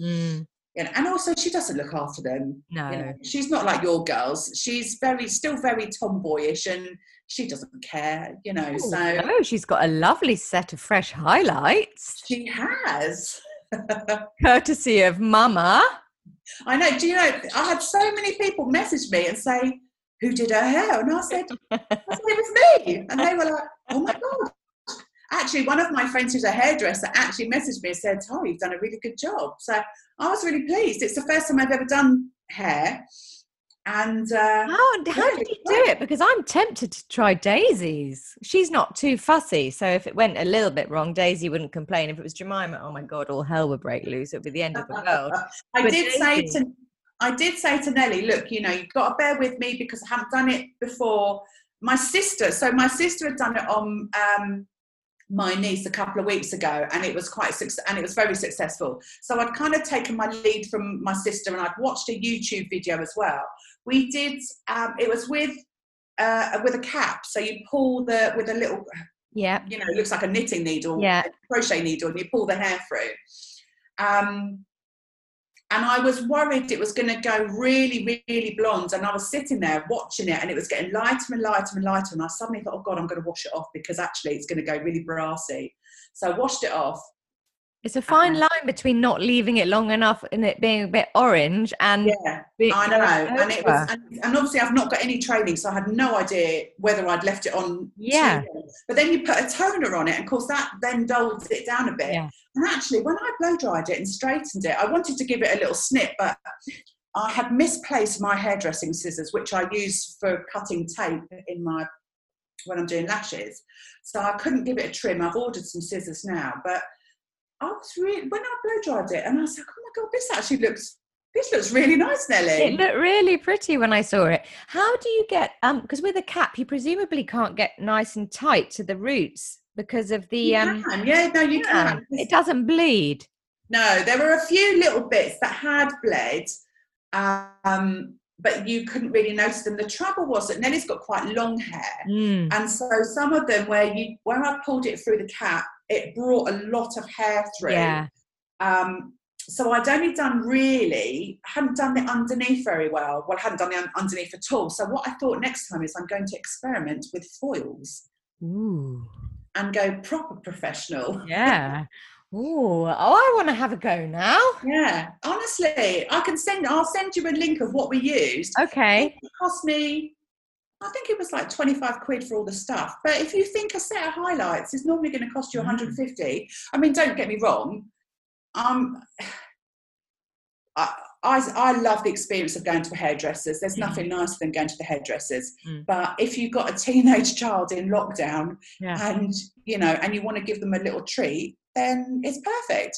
mm. you know and also she doesn't look after them. No. You know? she's not like your girls. She's very still very tomboyish and she doesn't care you know Ooh, so oh she's got a lovely set of fresh highlights. She has. Courtesy of mama. I know do you know i had so many people message me and say who did her hair? And I said, I said it was me. And they were like, oh my God. Actually, one of my friends who's a hairdresser actually messaged me and said, Oh, you've done a really good job. So I was really pleased. It's the first time I've ever done hair. And uh, how, how did you do it? Because I'm tempted to try Daisy's. She's not too fussy. So if it went a little bit wrong, Daisy wouldn't complain. If it was Jemima, oh my God, all hell would break loose. It would be the end of the world. I but did Daisy, say to I did say to Nellie, look, you know, you've got to bear with me because I haven't done it before. My sister, so my sister had done it on um, my niece a couple of weeks ago, and it was quite and it was very successful. So I'd kind of taken my lead from my sister, and I'd watched a YouTube video as well. We did. Um, it was with uh, with a cap, so you pull the with a little, yeah, you know, it looks like a knitting needle, yeah, crochet needle, and you pull the hair through. Um, and I was worried it was going to go really, really blonde. And I was sitting there watching it, and it was getting lighter and lighter and lighter. And I suddenly thought, oh God, I'm going to wash it off because actually it's going to go really brassy. So I washed it off. It's a fine uh-huh. line between not leaving it long enough and it being a bit orange and yeah, I know. And it was, and, and, obviously I've not got any training, so I had no idea whether I'd left it on. Yeah. But then you put a toner on it, and of course that then dulls it down a bit. Yeah. And actually, when I blow dried it and straightened it, I wanted to give it a little snip, but I had misplaced my hairdressing scissors, which I use for cutting tape in my when I'm doing lashes. So I couldn't give it a trim. I've ordered some scissors now, but I was really when I blow dried it, and I was like, oh my god, this actually looks this looks really nice, Nelly. It looked really pretty when I saw it. How do you get um because with a cap you presumably can't get nice and tight to the roots because of the you um can. yeah no you yeah, can it doesn't bleed. No, there were a few little bits that had bled, um, but you couldn't really notice them. The trouble was that Nelly's got quite long hair, mm. and so some of them where you where I pulled it through the cap, it brought a lot of hair through. Yeah. Um, so I'd only done really, hadn't done the underneath very well. Well, I hadn't done the un- underneath at all. So what I thought next time is I'm going to experiment with foils. Ooh. And go proper professional. Yeah. Ooh, oh, I want to have a go now. Yeah, honestly, I can send. I'll send you a link of what we used. Okay. It cost me I think it was like 25 quid for all the stuff. But if you think a set of highlights is normally going to cost you 150, mm. I mean, don't get me wrong. Um, I, I, I love the experience of going to a hairdressers. There's mm. nothing nicer than going to the hairdressers. Mm. But if you've got a teenage child in lockdown yeah. and you know, and you want to give them a little treat, then it's perfect.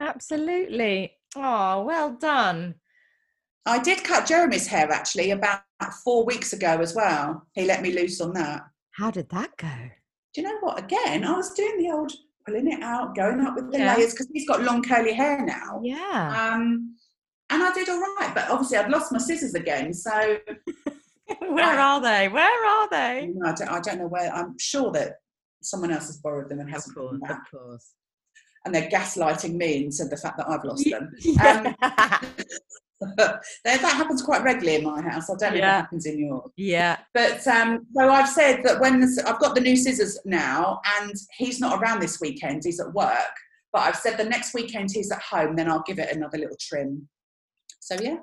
Absolutely. Oh, well done. I did cut Jeremy's hair actually about four weeks ago as well. He let me loose on that. How did that go? Do you know what? Again, I was doing the old pulling it out, going up with the yeah. layers because he's got long curly hair now. Yeah. Um, and I did all right, but obviously I've lost my scissors again. So where I, are they? Where are they? I don't, I don't know where. I'm sure that someone else has borrowed them and hasn't. Of course, of course. And they're gaslighting me and said the fact that I've lost them. Um, that happens quite regularly in my house. I don't know yeah. if it happens in yours. Yeah. But um, so I've said that when the, I've got the new scissors now, and he's not around this weekend. He's at work. But I've said the next weekend he's at home, then I'll give it another little trim. So yeah.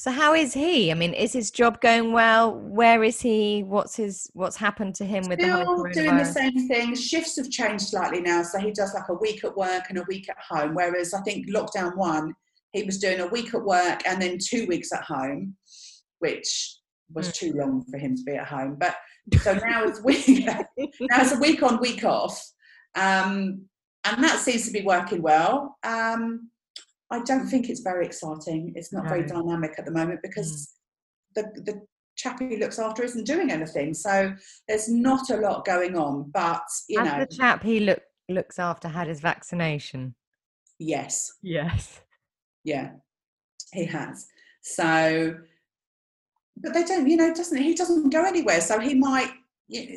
So how is he? I mean, is his job going well? Where is he? What's his what's happened to him with Still the whole doing the same thing. Shifts have changed slightly now, so he does like a week at work and a week at home. Whereas I think lockdown one, he was doing a week at work and then two weeks at home, which was mm. too long for him to be at home. But so now it's week now it's a week on, week off, um, and that seems to be working well. Um, I don't think it's very exciting. It's not no. very dynamic at the moment because mm. the the chap who looks after isn't doing anything. So there's not a lot going on. But you Has know, the chap he look looks after had his vaccination. Yes. Yes. Yeah, he has. So, but they don't. You know, doesn't he? Doesn't go anywhere. So he might.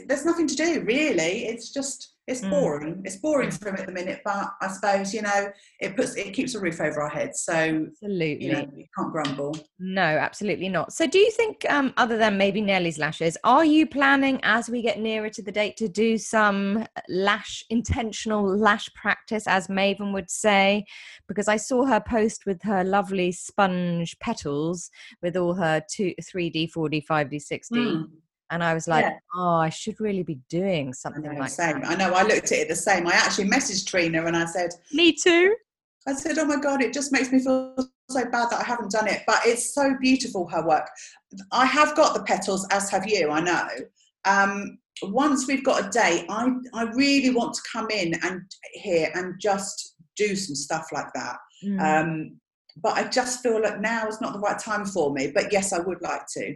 There's nothing to do really. It's just it's mm. boring. Mm. It's boring for him at the minute, but I suppose you know it puts it keeps a roof over our heads. So absolutely, you, know, you can't grumble. No, absolutely not. So, do you think, um, other than maybe Nelly's lashes, are you planning as we get nearer to the date to do some lash intentional lash practice, as Maven would say? Because I saw her post with her lovely sponge petals with all her two, three D, four D, five D, six D. And I was like, yeah. oh, I should really be doing something know, like same. that. I know. I looked at it the same. I actually messaged Trina and I said, Me too. I said, oh my God, it just makes me feel so bad that I haven't done it. But it's so beautiful, her work. I have got the petals, as have you, I know. Um, once we've got a date, I, I really want to come in and here and just do some stuff like that. Mm. Um, but I just feel like now is not the right time for me. But yes, I would like to.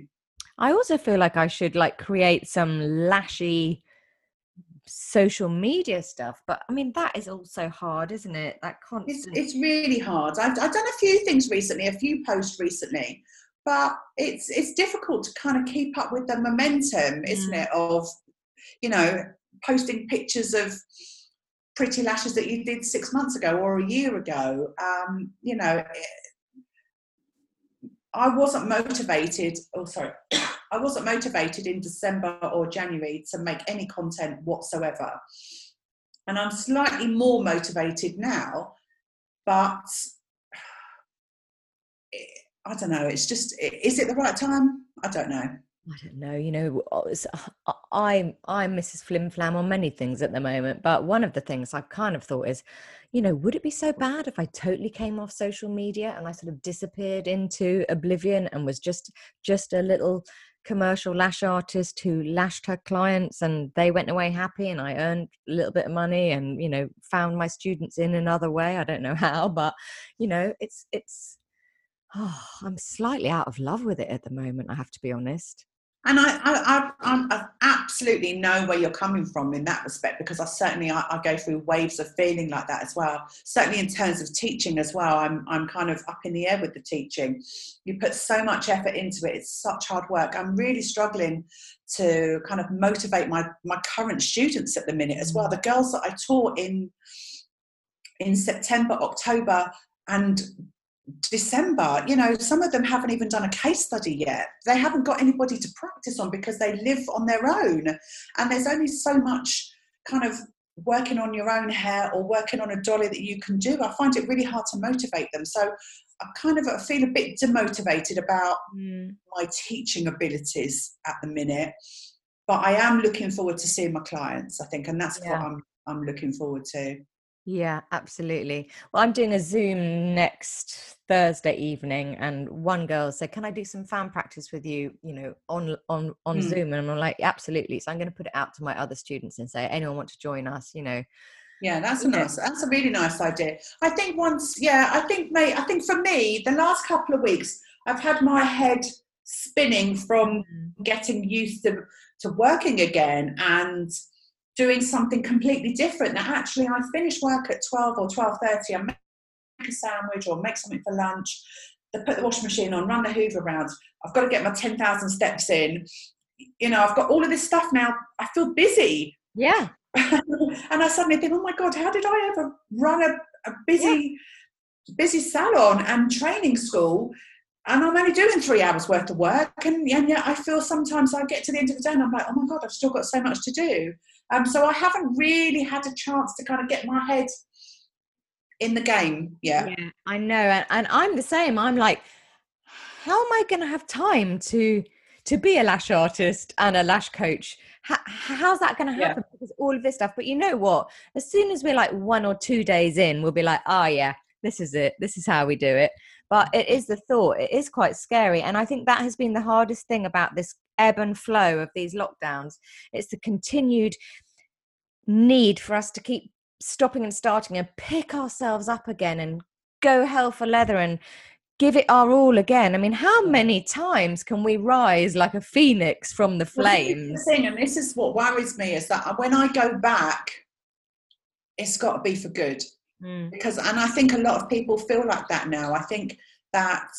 I also feel like I should like create some lashy social media stuff but i mean that is also hard isn't it? That constant it's, it's really hard. I've, I've done a few things recently a few posts recently but it's it's difficult to kind of keep up with the momentum isn't mm. it of you know posting pictures of pretty lashes that you did six months ago or a year ago. Um, you know I wasn't motivated, oh, sorry, I wasn't motivated in December or January to make any content whatsoever. And I'm slightly more motivated now, but I don't know. It's just, is it the right time? I don't know. I don't know. You know, oh, uh, I'm I'm Mrs. Flim Flam on many things at the moment, but one of the things I've kind of thought is, you know, would it be so bad if I totally came off social media and I sort of disappeared into oblivion and was just just a little commercial lash artist who lashed her clients and they went away happy and I earned a little bit of money and you know found my students in another way. I don't know how, but you know, it's it's oh, I'm slightly out of love with it at the moment. I have to be honest and I, I, I, I, absolutely know where you're coming from in that respect because I certainly I, I, go through waves of feeling like that as well. Certainly in terms of teaching as well, I'm I'm kind of up in the air with the teaching. You put so much effort into it; it's such hard work. I'm really struggling to kind of motivate my my current students at the minute as well. The girls that I taught in in September, October, and December, you know, some of them haven't even done a case study yet. They haven't got anybody to practice on because they live on their own. And there's only so much kind of working on your own hair or working on a dolly that you can do. I find it really hard to motivate them. So I kind of feel a bit demotivated about mm. my teaching abilities at the minute. But I am looking forward to seeing my clients, I think, and that's yeah. what I'm I'm looking forward to. Yeah, absolutely. Well, I'm doing a Zoom next Thursday evening, and one girl said, "Can I do some fan practice with you?" You know, on on on mm. Zoom, and I'm like, "Absolutely." So I'm going to put it out to my other students and say, "Anyone want to join us?" You know. Yeah, that's a nice. That's a really nice idea. I think once, yeah, I think, mate, I think for me, the last couple of weeks, I've had my head spinning from mm. getting used to to working again and doing something completely different. Now, actually, I finish work at 12 or 12.30, I make a sandwich or make something for lunch, I put the washing machine on, run the hoover around. I've got to get my 10,000 steps in. You know, I've got all of this stuff now. I feel busy. Yeah. and I suddenly think, oh my God, how did I ever run a, a busy, yeah. busy salon and training school? and I'm only doing three hours worth of work, and, and yet I feel sometimes I get to the end of the day and I'm like, oh my god, I've still got so much to do. Um, so I haven't really had a chance to kind of get my head in the game yet. Yeah, I know, and, and I'm the same. I'm like, how am I going to have time to to be a lash artist and a lash coach? How, how's that going to happen? Yeah. Because all of this stuff. But you know what? As soon as we're like one or two days in, we'll be like, oh yeah, this is it. This is how we do it. But it is the thought. It is quite scary, and I think that has been the hardest thing about this ebb and flow of these lockdowns. It's the continued need for us to keep stopping and starting and pick ourselves up again and go hell for leather and give it our all again. I mean, how many times can we rise like a phoenix from the flames? Well, the thing, and this is what worries me, is that when I go back, it's got to be for good. Mm. Because, and I think a lot of people feel like that now. I think that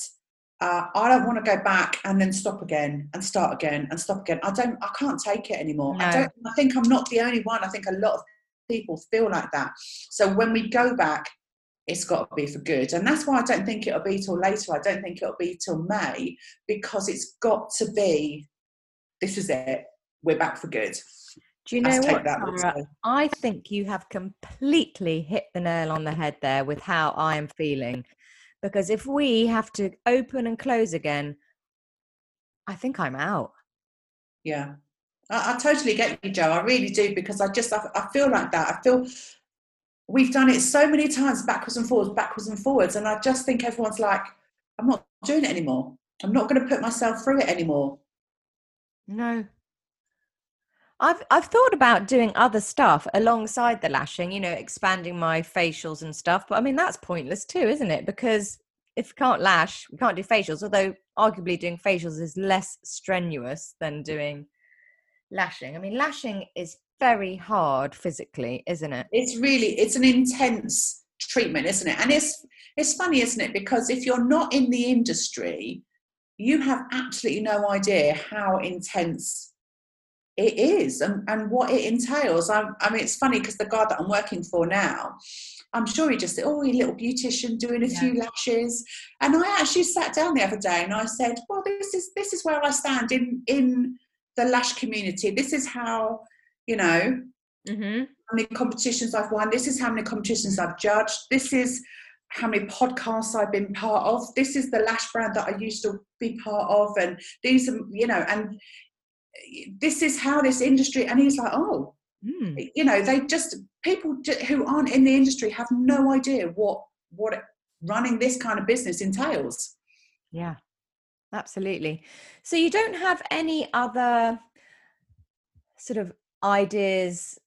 uh, I don't want to go back and then stop again and start again and stop again. I don't, I can't take it anymore. No. I don't, I think I'm not the only one. I think a lot of people feel like that. So when we go back, it's got to be for good. And that's why I don't think it'll be till later. I don't think it'll be till May because it's got to be this is it. We're back for good. Do you know what, Tara? I think you have completely hit the nail on the head there with how I am feeling. Because if we have to open and close again, I think I'm out. Yeah. I, I totally get you, Joe. I really do because I just I, I feel like that. I feel we've done it so many times backwards and forwards, backwards and forwards, and I just think everyone's like, I'm not doing it anymore. I'm not going to put myself through it anymore. No. I've I've thought about doing other stuff alongside the lashing, you know, expanding my facials and stuff, but I mean that's pointless too, isn't it? Because if we can't lash, we can't do facials, although arguably doing facials is less strenuous than doing lashing. I mean, lashing is very hard physically, isn't it? It's really it's an intense treatment, isn't it? And it's it's funny, isn't it? Because if you're not in the industry, you have absolutely no idea how intense it is and, and what it entails. I, I mean, it's funny because the guy that I'm working for now, I'm sure he just said, "Oh, you little beautician doing a yeah. few lashes." And I actually sat down the other day and I said, "Well, this is this is where I stand in in the lash community. This is how, you know, mm-hmm. how many competitions I've won. This is how many competitions I've judged. This is how many podcasts I've been part of. This is the lash brand that I used to be part of. And these are, you know, and this is how this industry, and he's like, oh, mm. you know, they just, people who aren't in the industry have no idea what, what running this kind of business entails. Yeah. Absolutely. So you don't have any other sort of ideas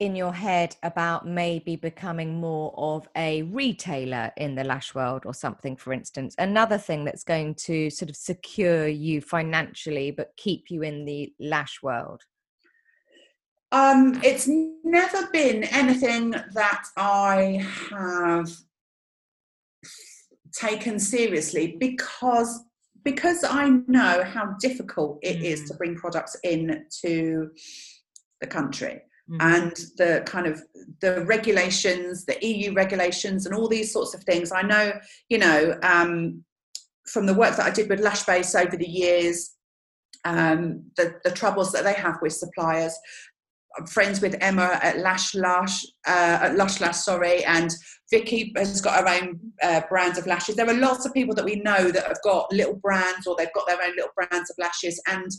in your head about maybe becoming more of a retailer in the lash world or something, for instance? Another thing that's going to sort of secure you financially but keep you in the lash world? Um, it's never been anything that I have taken seriously because because I know how difficult it mm. is to bring products in to the country mm. and the kind of the regulations, the EU regulations, and all these sorts of things. I know, you know, um, from the work that I did with Lashbase over the years, um, the, the troubles that they have with suppliers. I'm friends with Emma at Lash Lash, uh, at Lush Lash, sorry, and Vicky has got her own uh, brands of lashes. There are lots of people that we know that have got little brands or they've got their own little brands of lashes, and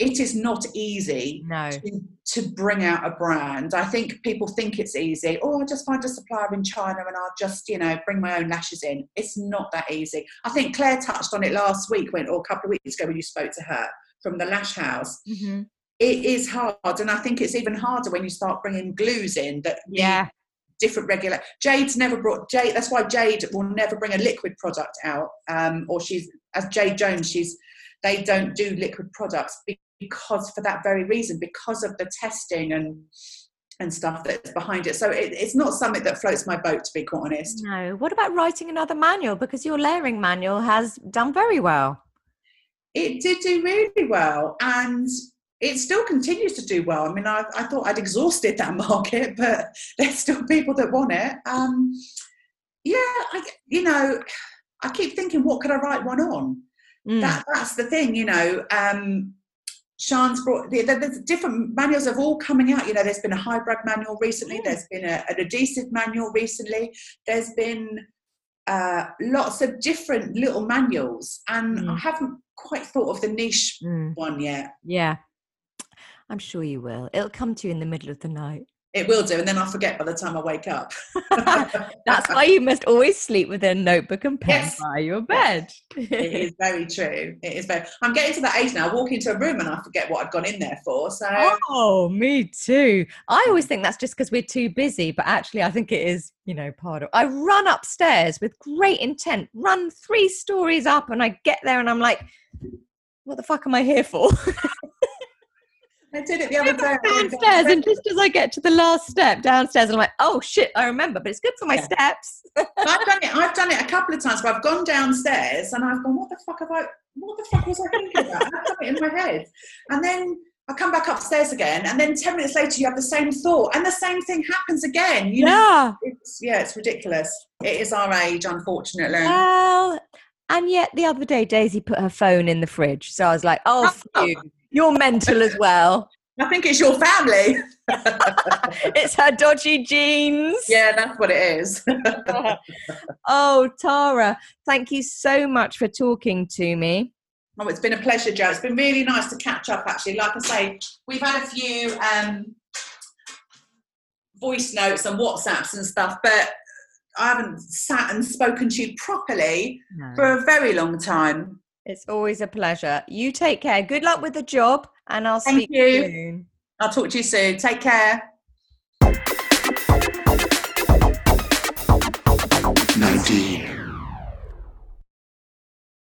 it is not easy no. to, to, bring out a brand. I think people think it's easy. Oh, I'll just find a supplier in China and I'll just, you know, bring my own lashes in. It's not that easy. I think Claire touched on it last week when, or a couple of weeks ago when you spoke to her from the Lash House. Mm-hmm it is hard and i think it's even harder when you start bringing glues in that yeah different regular jade's never brought jade that's why jade will never bring a liquid product out um, or she's as jade jones she's they don't do liquid products because for that very reason because of the testing and and stuff that's behind it so it, it's not something that floats my boat to be quite honest no what about writing another manual because your layering manual has done very well it did do really well and it still continues to do well. I mean, I, I thought I'd exhausted that market, but there's still people that want it. Um, yeah, I, you know, I keep thinking, what could I write one on? Mm. That that's the thing, you know. Um, Sean's brought the, the, the, different manuals have all coming out. You know, there's been a hybrid manual recently. Mm. There's been a, an adhesive manual recently. There's been uh, lots of different little manuals, and mm. I haven't quite thought of the niche mm. one yet. Yeah, I'm sure you will. It'll come to you in the middle of the night. It will do, and then I'll forget by the time I wake up. That's why you must always sleep with a notebook and pen yes. by your bed. it is very true. It is very. I'm getting to that age now. I walk into a room and I forget what I've gone in there for. So. Oh, me too. I always mm. think that's just because we're too busy, but actually, I think it is. You know, part of. I run upstairs with great intent, run three stories up, and I get there and I'm like, "What the fuck am I here for?" I did it the other day. Downstairs, and just as I get to the last step downstairs, I'm like, oh shit, I remember, but it's good for my yeah. steps. I've done it. I've done it a couple of times, but I've gone downstairs and I've gone, what the fuck have I? What the fuck was I thinking about? I've done it in my head, and then I come back upstairs again, and then ten minutes later, you have the same thought, and the same thing happens again. You yeah, know, it's, yeah, it's ridiculous. It is our age, unfortunately. Well, and yet the other day, Daisy put her phone in the fridge, so I was like, oh, oh. You you're mental as well. I think it's your family. it's her dodgy genes. Yeah, that's what it is. oh, Tara, thank you so much for talking to me. Oh, it's been a pleasure, Joe. It's been really nice to catch up, actually. Like I say, we've had a few um, voice notes and WhatsApps and stuff, but I haven't sat and spoken to you properly no. for a very long time. It's always a pleasure. You take care. Good luck with the job, and I'll Thank speak you. soon. I'll talk to you soon. Take care.